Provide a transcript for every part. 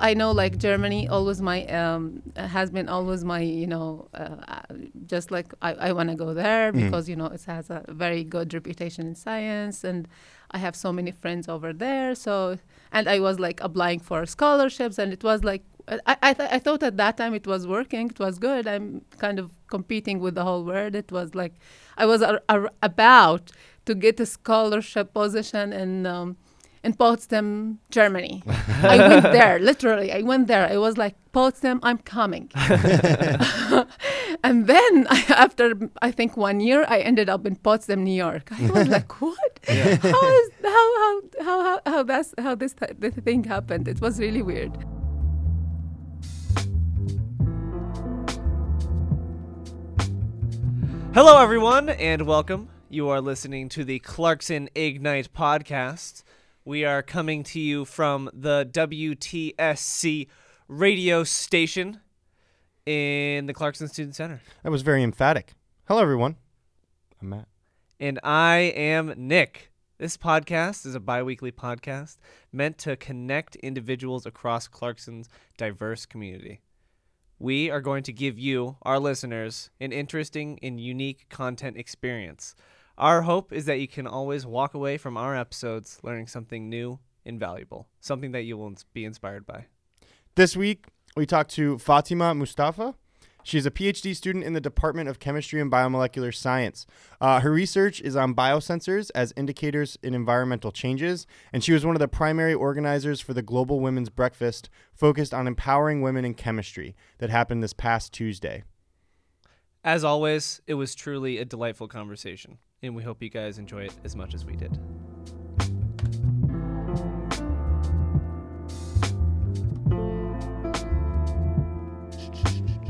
I know like Germany always my um, has been always my you know uh, just like I, I want to go there Mm. because you know it has a very good reputation in science and I have so many friends over there. So and I was like applying for scholarships and it was like I I, th- I thought at that time it was working it was good. I'm kind of competing with the whole world. It was like I was ar- ar- about to get a scholarship position in um, in Potsdam, Germany. I went there, literally. I went there. I was like, Potsdam, I'm coming. and then after I think one year, I ended up in Potsdam, New York. I was like, what? How is how how how how, how that's how this th- this thing happened? It was really weird. Hello, everyone, and welcome. You are listening to the Clarkson Ignite podcast. We are coming to you from the WTSC radio station in the Clarkson Student Center. That was very emphatic. Hello, everyone. I'm Matt. And I am Nick. This podcast is a bi weekly podcast meant to connect individuals across Clarkson's diverse community. We are going to give you, our listeners, an interesting and unique content experience. Our hope is that you can always walk away from our episodes learning something new and valuable, something that you will be inspired by. This week, we talked to Fatima Mustafa. She's a PhD student in the Department of Chemistry and Biomolecular Science. Uh, her research is on biosensors as indicators in environmental changes, and she was one of the primary organizers for the Global Women's Breakfast focused on empowering women in chemistry that happened this past Tuesday. As always, it was truly a delightful conversation, and we hope you guys enjoy it as much as we did.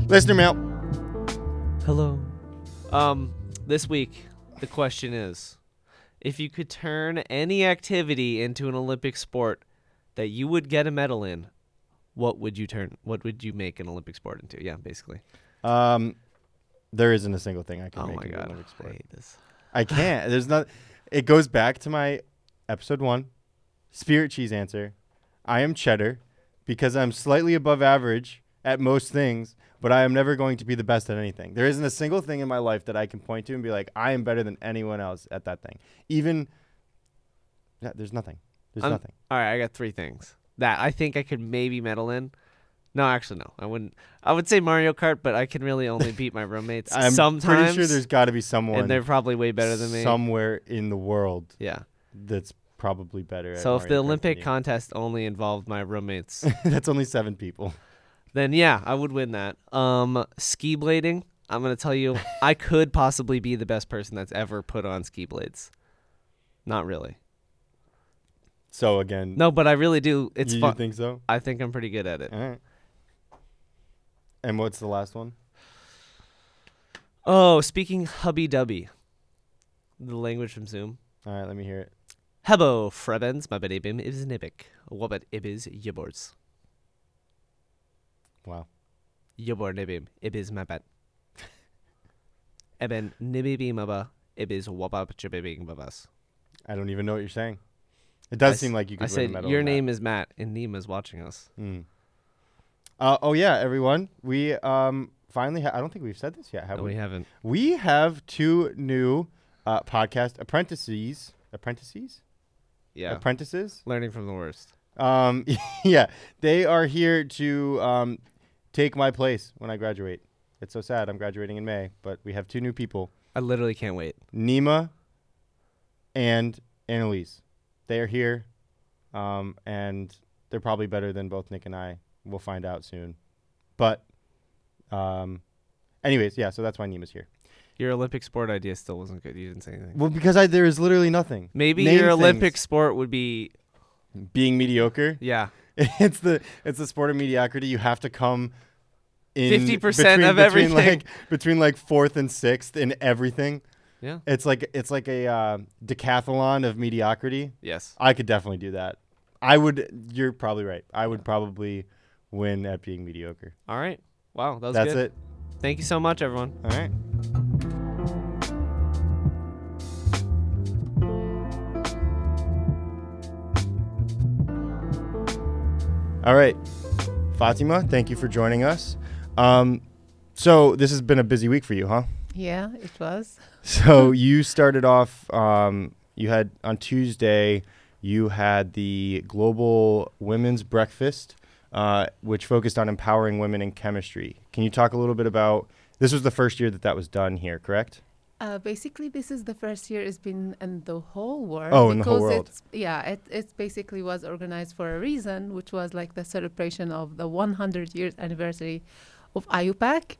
Listener mail. Hello. Um, this week, the question is if you could turn any activity into an Olympic sport that you would get a medal in, what would you turn? What would you make an Olympic sport into? Yeah, basically. Um, there isn't a single thing I can Oh make my into an god, Olympic I hate this. I can't. There's not. It goes back to my episode one, spirit cheese answer. I am cheddar because I'm slightly above average at most things, but I am never going to be the best at anything. There isn't a single thing in my life that I can point to and be like, I am better than anyone else at that thing. Even. Yeah, there's nothing. There's I'm- nothing. All right, I got three things that I think I could maybe meddle in. No, actually, no. I wouldn't. I would say Mario Kart, but I can really only beat my roommates I'm sometimes. pretty sure there's got to be someone and they're probably way better than me. somewhere in the world yeah. that's probably better. at So if Mario the Kart than Olympic you. contest only involved my roommates, that's only seven people. then yeah, I would win that. Um, ski blading. I'm gonna tell you, I could possibly be the best person that's ever put on ski blades. Not really. So again, No, but I really do. It's you fun. think so? I think I'm pretty good at it. All right. And what's the last one? Oh, speaking Ubbi Dubbi, the language from Zoom. All right, let me hear it. Hello, Frebens, my ibim is nibik. Wabbat ibis yibors. Wow. Yibor nibim ibis mabat. Eben nibibi maba ibis wabab jabibing babas. I don't even know what you're saying. It does I seem like you could I said your name is Matt and Nima's watching us. Mm. Uh, oh yeah, everyone. We um finally ha- I don't think we've said this yet, have No, we? we haven't. We have two new uh, podcast apprentices. Apprentices? Yeah. Apprentices? Learning from the worst. Um yeah, they are here to um take my place when I graduate. It's so sad. I'm graduating in May, but we have two new people. I literally can't wait. Nima and Annalise. They are here, um, and they're probably better than both Nick and I. We'll find out soon. But, um, anyways, yeah. So that's why Nima's here. Your Olympic sport idea still wasn't good. You didn't say anything. Well, because I there is literally nothing. Maybe Name your Olympic things. sport would be Being mediocre. yeah. it's the it's the sport of mediocrity. You have to come in 50% between- of between everything. like between like fourth and sixth in everything. Yeah. It's like it's like a uh, decathlon of mediocrity. Yes. I could definitely do that. I would. You're probably right. I would probably win at being mediocre. All right. Wow, that was That's good. it. Thank you so much, everyone. All right. All right. Fatima, thank you for joining us. Um, so this has been a busy week for you, huh? Yeah, it was. So you started off. Um, you had on Tuesday. You had the Global Women's Breakfast, uh, which focused on empowering women in chemistry. Can you talk a little bit about? This was the first year that that was done here, correct? Uh, basically, this is the first year it's been in the whole world. Oh, in the whole because world. It's, yeah, it, it basically was organized for a reason, which was like the celebration of the 100 years anniversary of IUPAC.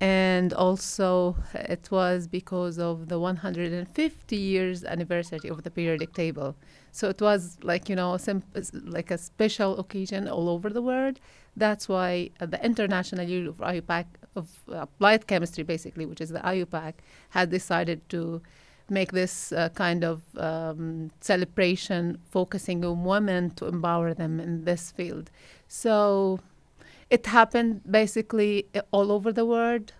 And also, it was because of the 150 years anniversary of the periodic table. So it was like, you know, sim- like a special occasion all over the world. That's why uh, the International Year of IUPAC, of Applied Chemistry, basically, which is the IUPAC, had decided to make this uh, kind of um, celebration focusing on women to empower them in this field. So it happened basically uh, all over the world.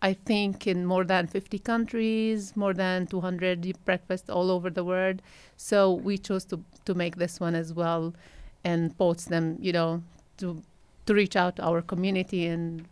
I think in more than 50 countries, more than 200 breakfasts all over the world. So we chose to, to make this one as well and post them, you know, to, to reach out to our community and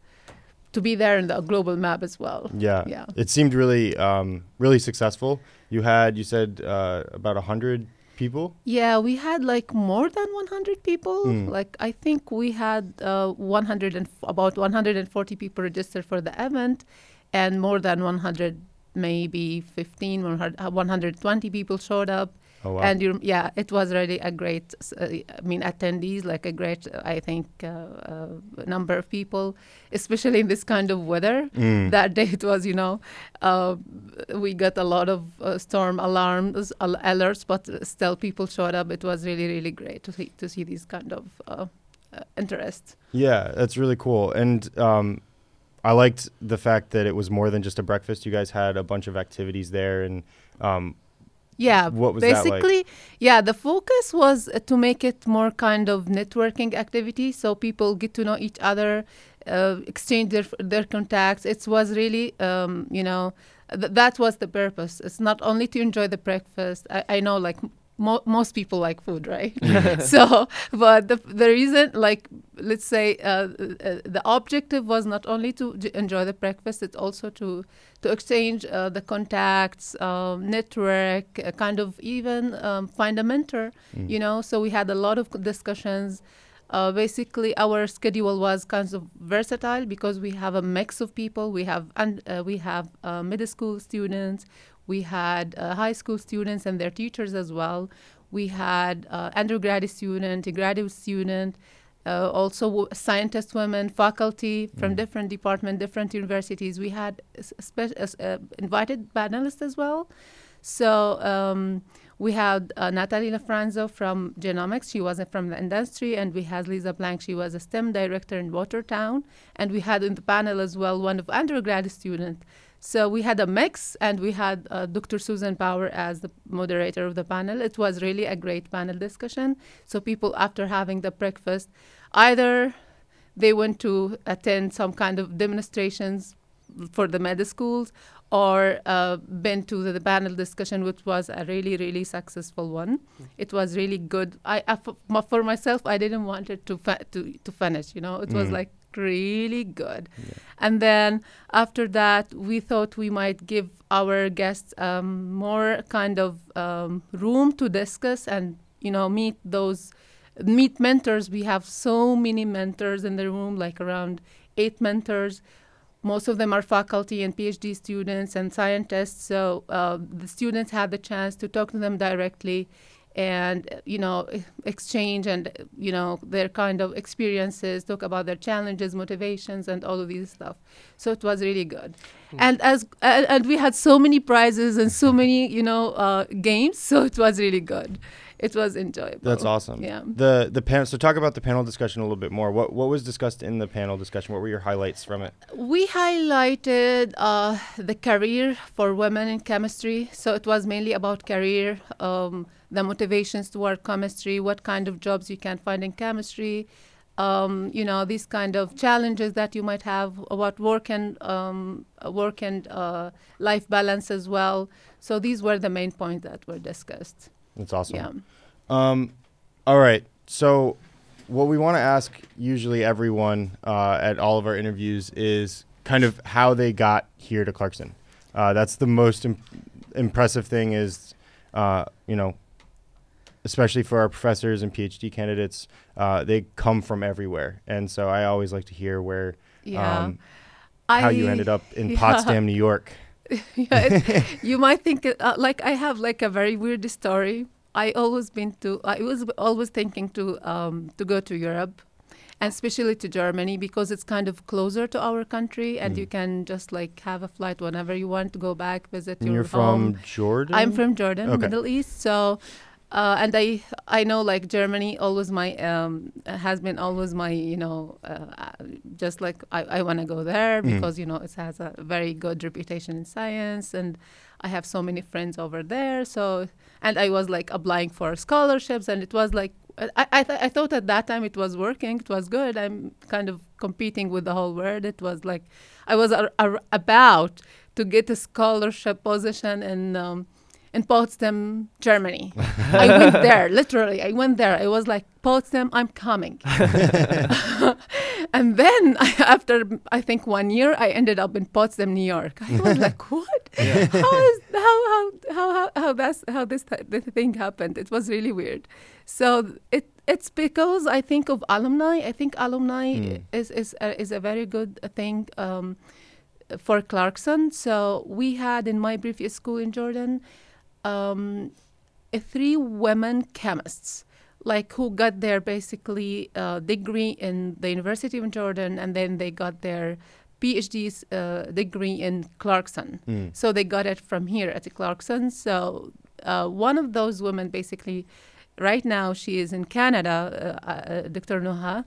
to be there in the global map as well. Yeah. Yeah. It seemed really, um, really successful. You had, you said, uh, about a hundred people. Yeah, we had like more than 100 people. Mm. Like I think we had uh, 100 and f- about 140 people registered for the event, and more than 100, maybe 15, 100, uh, 120 people showed up. Oh wow. And you, yeah, it was really a great. Uh, I mean, attendees like a great, I think, uh, uh, number of people, especially in this kind of weather. Mm. That day it was, you know, uh, we got a lot of uh, storm alarms, al- alerts, but still people showed up. It was really, really great to see to see these kind of uh, uh, interest. Yeah, that's really cool. And um, I liked the fact that it was more than just a breakfast. You guys had a bunch of activities there, and um, Yeah, What was that like? basically, yeah, the focus was uh, to make it more kind of networking activity, so people get to know each other, uh, exchange their their contacts. It was really, um, you know, th- that was the purpose. It's not only to enjoy the breakfast. I, I know, like. Mo- most people like food, right? so, but the the reason, like, let's say, uh, uh, the objective was not only to j- enjoy the breakfast; it's also to to exchange uh, the contacts, um, network, uh, kind of even um, find a mentor, Mm. you know. So we had a lot of discussions. Uh, basically, our schedule was kind of versatile because we have a mix of people. We have and uh, we have uh, middle school students, we had uh, high school students and their teachers as well. We had uh, undergraduate student, a graduate student, uh, also w- scientist women, faculty from Mm. different department, different universities. We had spe- uh, uh, invited panelists as well. So um, we had uh, Natalie Lafranzo from genomics. She was from the industry, and we had Lisa Blank. She was a STEM director in Watertown, and we had in the panel as well one of undergraduate student. So we had a mix, and we had uh, Dr. Susan Power as the moderator of the panel. It was really a great panel discussion. So people, after having the breakfast, either they went to attend some kind of demonstrations for the med schools or uh, been to the, the panel discussion, which was a really, really successful one. It was really good. I, I f- my- for myself, I didn't want it to to to finish. You know, it was Mm. Really good. Yeah. And then after that, we thought we might give our guests um, more kind of um, room to discuss and you know meet those meet mentors. We have so many mentors in the room, like around eight mentors. Most of them are faculty and PhD students and scientists. So uh, the students had the chance to talk to them directly and you know exchange and you know their kind of experiences talk about their challenges motivations and all of these stuff. So it was really good. And as uh, and we had so many prizes and so many you know uh, games so it was really good it was enjoyable That's awesome. yeah The the panel. So talk about the panel discussion a little bit more. What what was discussed in the panel discussion? What were your highlights from it? We highlighted uh, the career for women in chemistry. So it was mainly about career, um, the motivations toward chemistry, what kind of jobs you can find in chemistry, um, you know, these kind of challenges that you might have about work and um, work and uh, life balance as well. So these were the main points that were discussed. That's awesome. Yeah. Um, all right. So what we want to ask usually everyone uh, at all of our interviews is kind of how they got here to Clarkson. Uh, that's the most Im- impressive thing is, uh, you know, especially for our professors and PhD candidates, uh, they come from everywhere. And so I always like to hear where, Yeah. um, how you ended up in yeah. Potsdam, New York. yeah, you might think uh, like I have like a very weird story. I always been to. I was always thinking to um, to go to Europe, and especially to Germany because it's kind of closer to our country, and Mm. you can just like have a flight whenever you want to go back visit And your you're home. from Jordan? I'm from Jordan, Okay. Middle East. So, uh, and I I know like Germany always my um, has been always my you know uh, uh, just like I, I want to go there Mhm. because you know it has a very good reputation in science and I have so many friends over there. So and I was like applying for scholarships and it was like. I, I, th- I thought at that time it was working. It was good. I'm kind of competing with the whole world. It was like I was ar- ar- about to get a scholarship position in um, in Potsdam, Germany. I went there, literally. I went there. I was like, Potsdam, I'm coming. and then after I think one year, I ended up in Potsdam, New York. I was like, what? How is how how how how, how that's how this th- this thing happened? It was really weird. So it it's because I think of alumni. I think alumni Mm. is is a, is a very good thing. Um, for Clarkson. So we had in my previous school in Jordan, um, three women chemists, like who got their basically uh, degree in the University of Jordan, and then they got their PhD's uh, degree in Clarkson. Mm. So they got it from here at the Clarkson. So uh, one of those women basically, right now she is in Canada, uh, uh, Dr. Noha,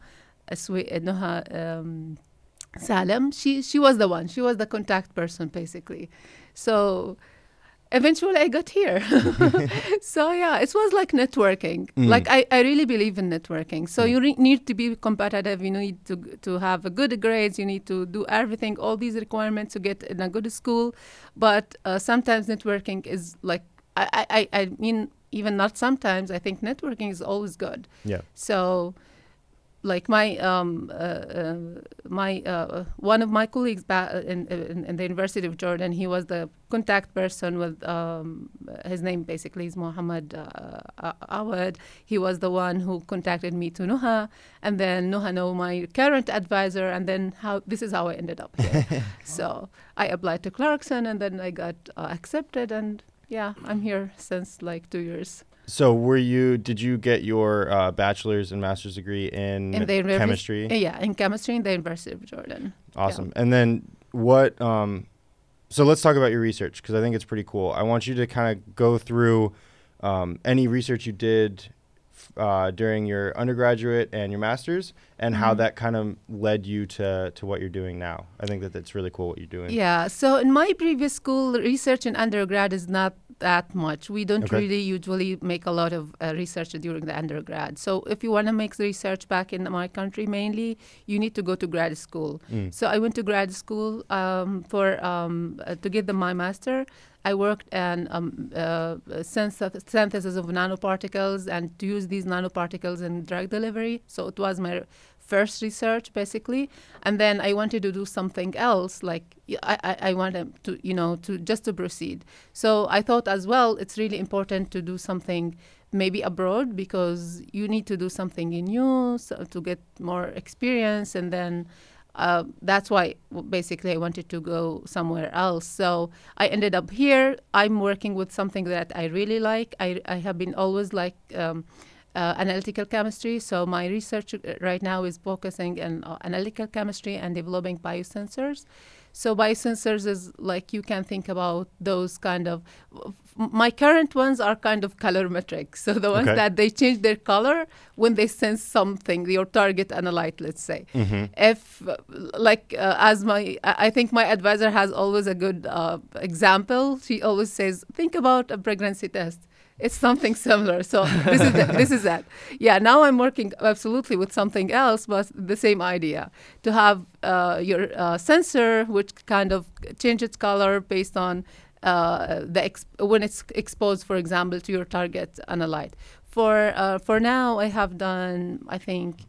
uh, Noha um, Salem. She she was the one. She was the contact person basically. So eventually I got here. so yeah, it was like networking. Mm. Like I, I really believe in networking. So Mm. you re- need to be competitive. You need to to have a good grades. You need to do everything, all these requirements to get in a good school. But uh, sometimes networking is like I, I, I I mean even not sometimes. I think networking is always good. Yeah. So like my um, uh, uh, my uh, one of my colleagues ba- in, in in the University of Jordan, he was the contact person with um, his name basically is Muhammad uh, Awad. He was the one who contacted me to Nuha, and then Nuha know my current advisor, and then how this is how I ended up here. so I applied to Clarkson, and then I got uh, accepted, and yeah, I'm here since like two years. So were you? Did you get your uh, bachelor's and master's degree in, In the chemistry? Uh, yeah, in chemistry in the University of Jordan. Awesome. And then what? Um, so let's talk about your research because I think it's pretty cool. I want you to kind of go through um, any research you did uh, during your undergraduate and your master's, and how Mhm. that kind of led you to to what you're doing now. I think that that's really cool what you're doing. Yeah. So in my previous school, research in undergrad is not that much. We don't Okay. really usually make a lot of uh, research during the undergrad. So if you want to make research back in my country, mainly you need to go to grad school. Mm. So I went to grad school um, for um, uh, to get the, my master. I worked on um, uh, synth- synthesis of nanoparticles and to use these nanoparticles in drug delivery. So it was my first research basically, and then I wanted to do something else. Like I wanted to, you know, to just to proceed. So I thought as well, it's really important to do something maybe abroad because you need to do something new so to get more experience and then uh, that's why basically I wanted to go somewhere else. So I ended up here. I'm working with something that I really like. I, I have been always like um, uh, analytical chemistry. So my research uh, right now is focusing on uh, analytical chemistry and developing biosensors. So biosensors is like you can think about those kind of. My current ones are kind of colorimetric. So the ones Okay. that they change their color when they sense something, your target analyte, let's say hmm if like uh, as my i I think my advisor has always a good uh, example she always says think about a pregnancy test it's something similar so this is the, this is that yeah now i'm working absolutely with something else but the same idea to have uh, your uh, sensor which kind of change its color based on uh, the when it's exposed for example to your target analyte for uh, for now i have done i think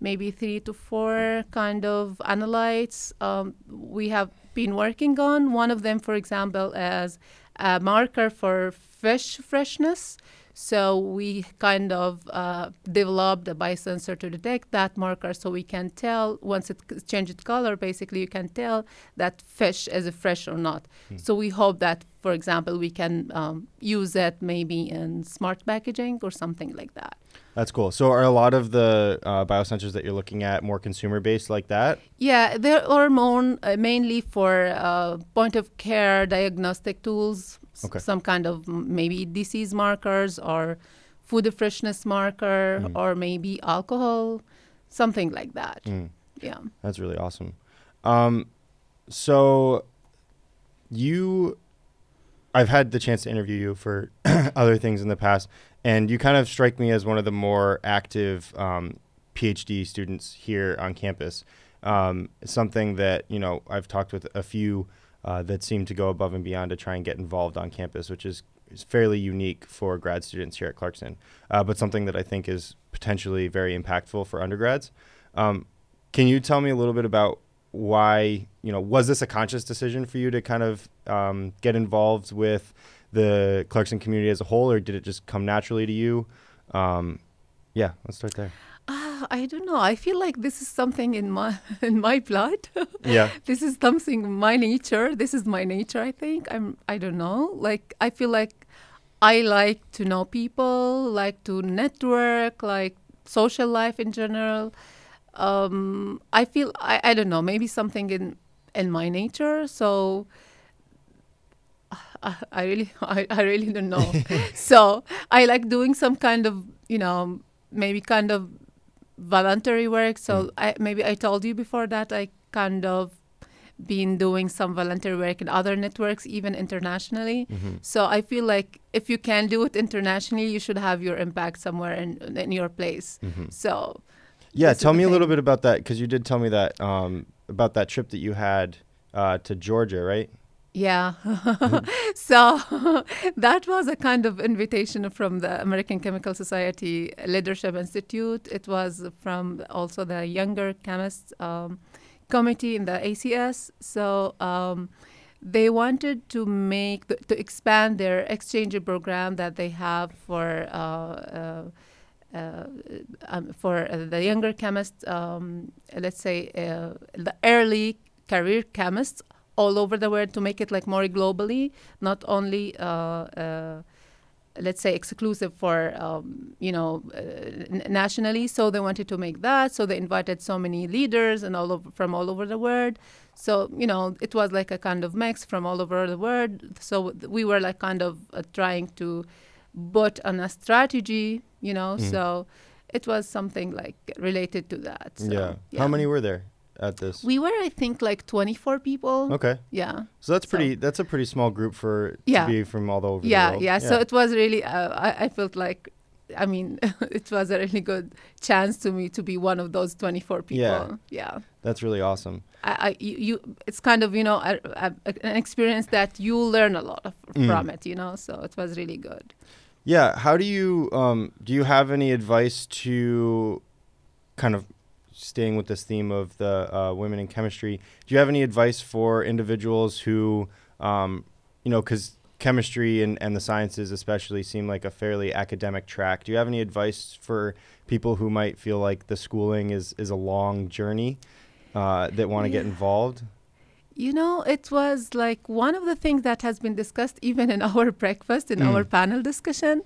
maybe three to four kind of analytes um, we have been working on. One of them, for example, as a marker for fish freshness. So we kind of uh, developed a biosensor to detect that marker, so we can tell once it c- changes color. Basically, you can tell that fish is fresh or not. So we hope that, for example, we can um, use it maybe in smart packaging or something like that. That's cool. So are a lot of the uh, biosensors that you're looking at more consumer based like that? Yeah, they are more, uh, mainly for uh, point of care diagnostic tools, Okay. some kind of maybe disease markers or food freshness marker Mhm. or maybe alcohol, something like that. Mm. Yeah. That's really awesome. Um, so you, I've had the chance to interview you for other things in the past, and you kind of strike me as one of the more active um, PhD students here on campus. Um, something that you know I've talked with a few uh, that seem to go above and beyond to try and get involved on campus, which is, is fairly unique for grad students here at Clarkson, uh, but something that I think is potentially very impactful for undergrads. Um, can you tell me a little bit about why, you know, was this a conscious decision for you to kind of um, get involved with the Clarkson community as a whole, or did it just come naturally to you? Um, yeah, let's start there. I don't know. I feel like this is something in my in my blood. Yeah. this is something my nature. This is my nature. I think I'm. I don't know. Like I feel like I like to know people, like to network, like social life in general. Um, I feel I, I don't know. Maybe something in in my nature. So I, I really I, I really don't know. so I like doing some kind of you know maybe kind of voluntary work. So I maybe I told you before that I kind of been doing some voluntary work in other networks, even internationally. Mm-hmm. So I feel like if you can do it internationally, you should have your impact somewhere in in your place. Mm-hmm. So Yeah, tell me a little bit about that because you did tell me that um, about that trip that you had uh, to Georgia, right? Yeah. so that was a kind of invitation from the American Chemical Society Leadership Institute. It was from also the Younger Chemists um, Committee in the ACS. So um, they wanted to make, the, to expand their exchange program that they have for. Uh, uh, uh, um, for uh, the younger chemists, um, let's say uh, the early career chemists all over the world to make it like more globally, not only uh, uh, let's say exclusive for um, you know uh, n- nationally. So they wanted to make that. So they invited so many leaders and all over, from all over the world. So you know it was like a kind of mix from all over the world. So we were like kind of uh, trying to put on a strategy, you know. Mhm. So it was something like related to that. So, yeah. How many were there at this? We were, I think, like 24 people. okay, Yeah. so that's So- pretty. That's a pretty small group for Yeah. to be from all over the world. yeah, yeah. So it was really, uh, I, I felt like, I mean, it was a really good chance to me to be one of those 24 people. Yeah. Yeah. that's really awesome. I, I you, you, it's kind of, you know, a, a, an experience that you learn a lot of, Mm. from it, you know, so it was really good. Yeah. How do you um, do? You have any advice to kind of staying with this theme of the uh, women in chemistry? Do you have any advice for individuals who, um, you know, because chemistry and, and the sciences especially seem like a fairly academic track. Do you have any advice for people who might feel like the schooling is is a long journey uh, that want to get involved? You know, it was like one of the things that has been discussed even in our breakfast, in our Mm. panel discussion.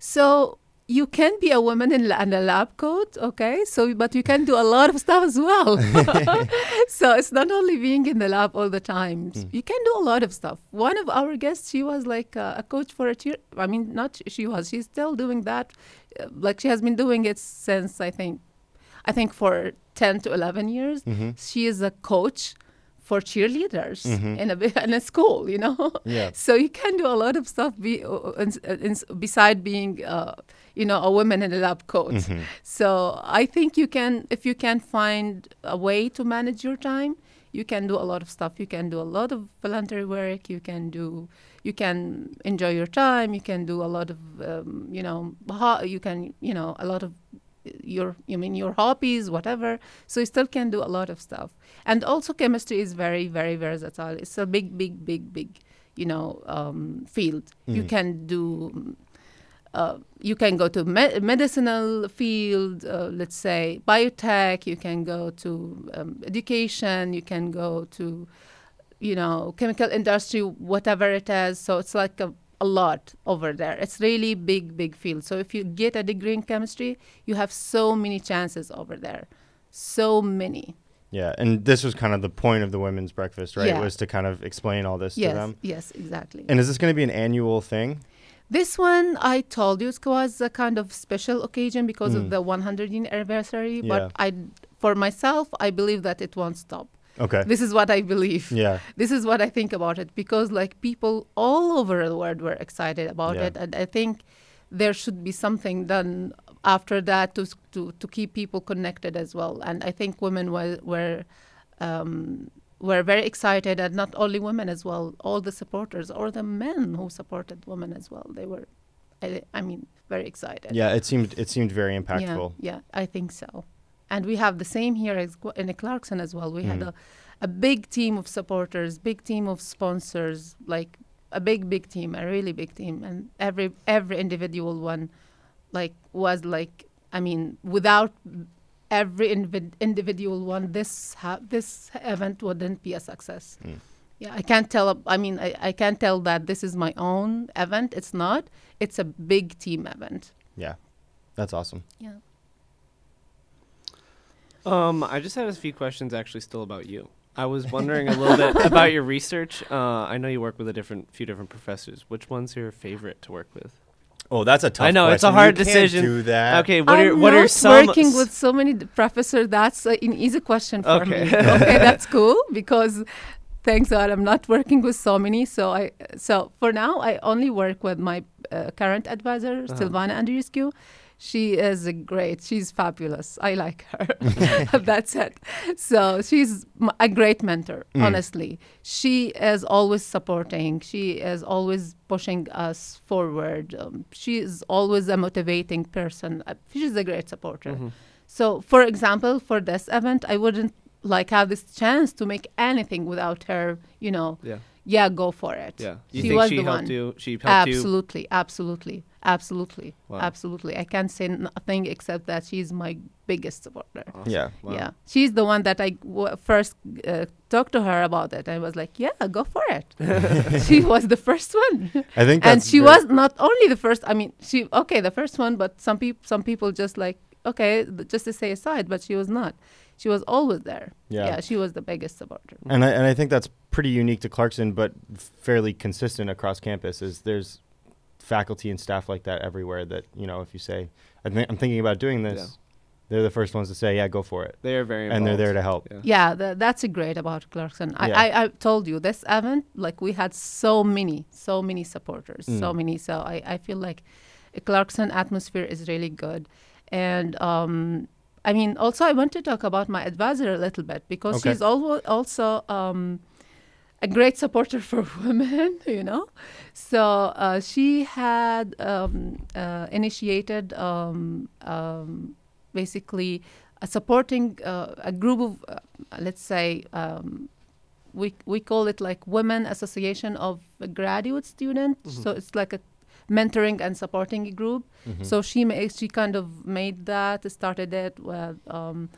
So you can be a woman in, in a lab coat, okay? So, but you can do a lot of stuff as well. so it's not only being in the lab all the time. Mm. You can do a lot of stuff. One of our guests, she was like a, a coach for a cheer. I mean, not she was. She's still doing that. Uh, like she has been doing it since I think, I think for ten to eleven years Mm-hmm. she is a coach for cheerleaders Mhm. in a in a school you know Yeah. so you can do a lot of stuff be, uh, in, in, beside being uh, you know a woman in a lab coat Mhm. so i think you can if you can find a way to manage your time you can do a lot of stuff you can do a lot of voluntary work you can do you can enjoy your time you can do a lot of um, you know you can you know a lot of your you mean your hobbies whatever. So you still can do a lot of stuff. And also chemistry is very very versatile. It's a big big big big you know um, field. You Mhm. can do uh, you can go to me- medicinal field uh, let's say biotech. You can go to um, education. You can go to you know chemical industry whatever it is. So it's like a, a lot over there it's really big big field so if you get a degree in chemistry you have so many chances over there so many Yeah, and this was kind of the point of the women's breakfast, right? Yeah. Was to kind of explain all this to them. yes yes, exactly And is this going to be an annual thing? This one, I told you, it was a kind of special occasion because Mm. of the 100 year anniversary. Yeah. But I, for myself, I believe that it won't stop. Okay. This is what I believe. yeah. This is what I think about it because, like, people all over the world were excited about Yeah. it, and I think there should be something done after that to to to keep people connected as well. And I think women were were. Um, were very excited, and not only women as well, all the supporters or the men who supported women as well. They were, I, I mean, very excited. Yeah, it seemed it seemed very impactful. Yeah, yeah, I think so. And we have the same here as in Clarkson as well. We had Mhm. a, a big team of supporters, big team of sponsors, like a big, big team, a really big team, and every every individual one, like was like, I mean, without every invi- individual one, this ha- this event wouldn't be a success. Mm. Yeah, I can't tell. I mean, I, I can't tell that this is my own event. It's not. It's a big team event. Yeah. That's awesome. Yeah. Um, I just had a few questions actually still about you. I was wondering a little bit about your research. Uh, I know you work with a different few different professors. Which one's your favorite to work with? Oh, that's a tough I know, it's a hard You can't decision. do that. okay, what I'm what are some working s- with so many d- professors? That's uh, an easy question for Okay. me. okay, that's cool because thanks God I'm not working with so many. So I so for now I only work with my uh, current advisor Uh-huh. Silvana Andreescu. She is a great. She's fabulous. I like her. That's it. So she's a great mentor. Mm. Honestly, she is always supporting. She is always pushing us forward. Um, she is always a motivating person. Uh, she's a great supporter. Mhm. So, for example, for this event, I wouldn't like have this chance to make anything without her. You know, Yeah, yeah, go for it. yeah. You She think was she the helped one. you? She helped you. Absolutely, absolutely, absolutely, Wow. absolutely. I can't say nothing except that she's my biggest supporter. Awesome. Yeah. Wow. Yeah, she's the one that I w- first uh, talked to her about it. I was like, "Yeah, go for it." she was the first one, I think and she very- was not only the first. I mean, she okay, the first one, but some people, some people just like okay, th- just to say aside, but she was not. She was always there. Yeah. she was the biggest supporter. And I, and I think that's pretty unique to Clarkson, but fairly consistent across campus. Is there's faculty and staff like that everywhere. That you know, if you say, I think I'm thinking about doing this, Yeah. they're the first ones to say, yeah, go for it, They are very and they're there to help. Yeah. Yeah, tha that's a great about Clarkson. I, Yeah. I, I told you this event, like we had so many, so many supporters, so Mm. many. So I, I feel like a Clarkson atmosphere is really good. And um, I mean, also I want to talk about my advisor a little bit because Okay. she's alwa also um, a great supporter for women, you know. So uh, she had um, uh, initiated um, um, basically a supporting uh, a group of, uh, let's say, um, we we call it like Women Association of Graduate Students. Mhm. So it's like a mentoring and supporting group. Mhm. So she ma- she kind of made that, started it with um,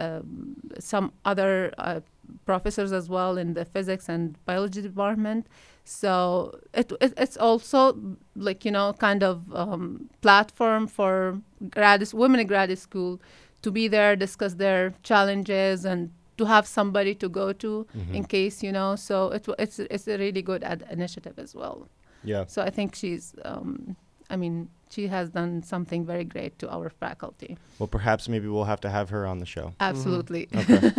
um, some other uh, professors as well in the physics and biology department. So it, it it's also like you know kind of um, platform for grad women in graduate school to be there, discuss their challenges, and to have somebody to go to Mhm. in case you know. So it, it's it's a really good ad- initiative as well. yeah. So I think she's, um, I mean, she has done something very great to our faculty. Well, perhaps maybe we'll have to have her on the show. Absolutely. Okay.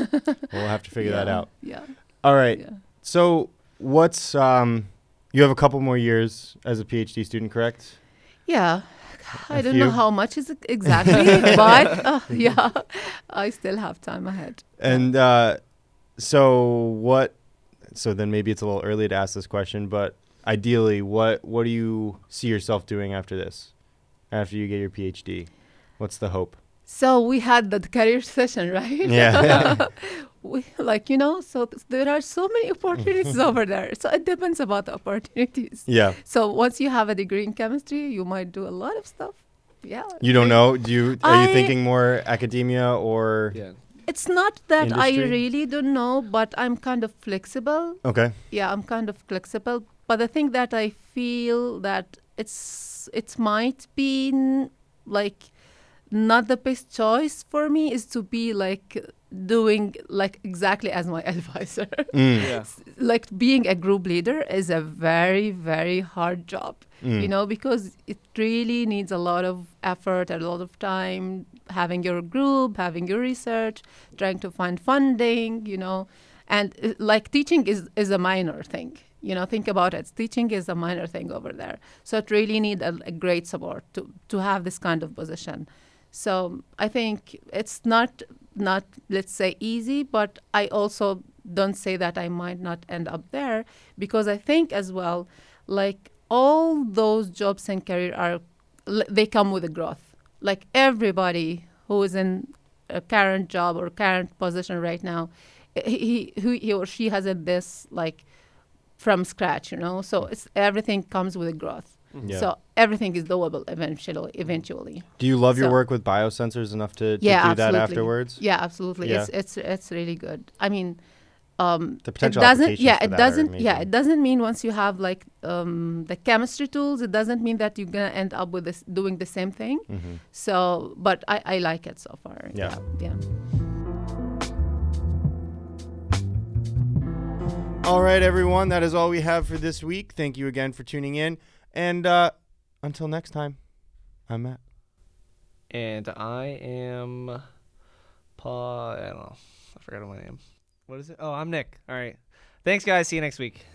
we'll have to figure that out. Yeah. All right. yeah. So, what's um, you have a couple more years as a PhD student, correct? Yeah. I A don't know how much is it exactly, but uh, yeah, I still have time ahead. And uh, so what? So then maybe it's a little early to ask this question, but ideally, what what do you see yourself doing after this? After you get your PhD, what's the hope? So we had that career session, right? Yeah. we, like you know, so there are so many opportunities over there. So it depends about the opportunities. yeah. So once you have a degree in chemistry, you might do a lot of stuff. Yeah. You don't know? Do you are you thinking more academia or Yeah. It's not that I really don't know, but I'm kind of flexible. Okay. Yeah, I'm kind of flexible. But the thing that I feel that it's it might be n- like not the best choice for me is to be like doing like exactly as my advisor. Mm. Yeah. like being a group leader is a very very hard job Mm. you know because it really needs a lot of effort a lot of time having your group having your research trying to find funding you know and uh, like teaching is is a minor thing you know think about it. Teaching is a minor thing over there. So it really need a, a great support to to have this kind of position. So i think it's not not let's say easy but i also don't say that i might not end up there because i think as well like all those jobs and career are they come with a growth. Like everybody who is in a current job or current position right now he, he, he or she hasn't this like from scratch you know so it's everything comes with a growth Yeah. so everything is doable eventually eventually do you love your work with biosensors enough to, to Yeah, do that absolutely. afterwards? yeah absolutely Yeah. it's it's it's really good i mean um The potential it doesn't yeah for it that doesn't yeah it doesn't mean once you have like um the chemistry tools it doesn't mean that you're gonna end up with this doing the same thing Mm-hmm. so but i i like it so far Yeah. yeah, yeah. All right, everyone. That is all we have for this week. Thank you again for tuning in. And uh, until next time, I'm Matt. And I am Paul. I don't know. I forgot I am. What is it? Oh, I'm Nick. All right. Thanks, guys. See you next week.